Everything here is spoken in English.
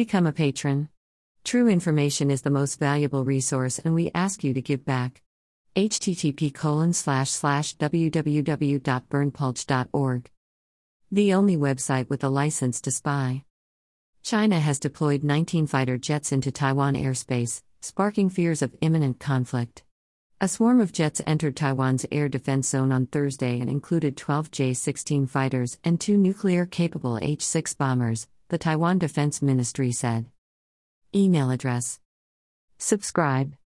Become a patron. True information is the most valuable resource, and we ask you to give back. http colon slash slash www.berndpulch.org. The only website with a license to spy. China has deployed 19 fighter jets into Taiwan airspace, sparking fears of imminent conflict. A swarm of jets entered Taiwan's air defense zone on Thursday and included 12 J 16 fighters and two nuclear capable H 6 bombers, the Taiwan Defense Ministry said. Email address. Subscribe.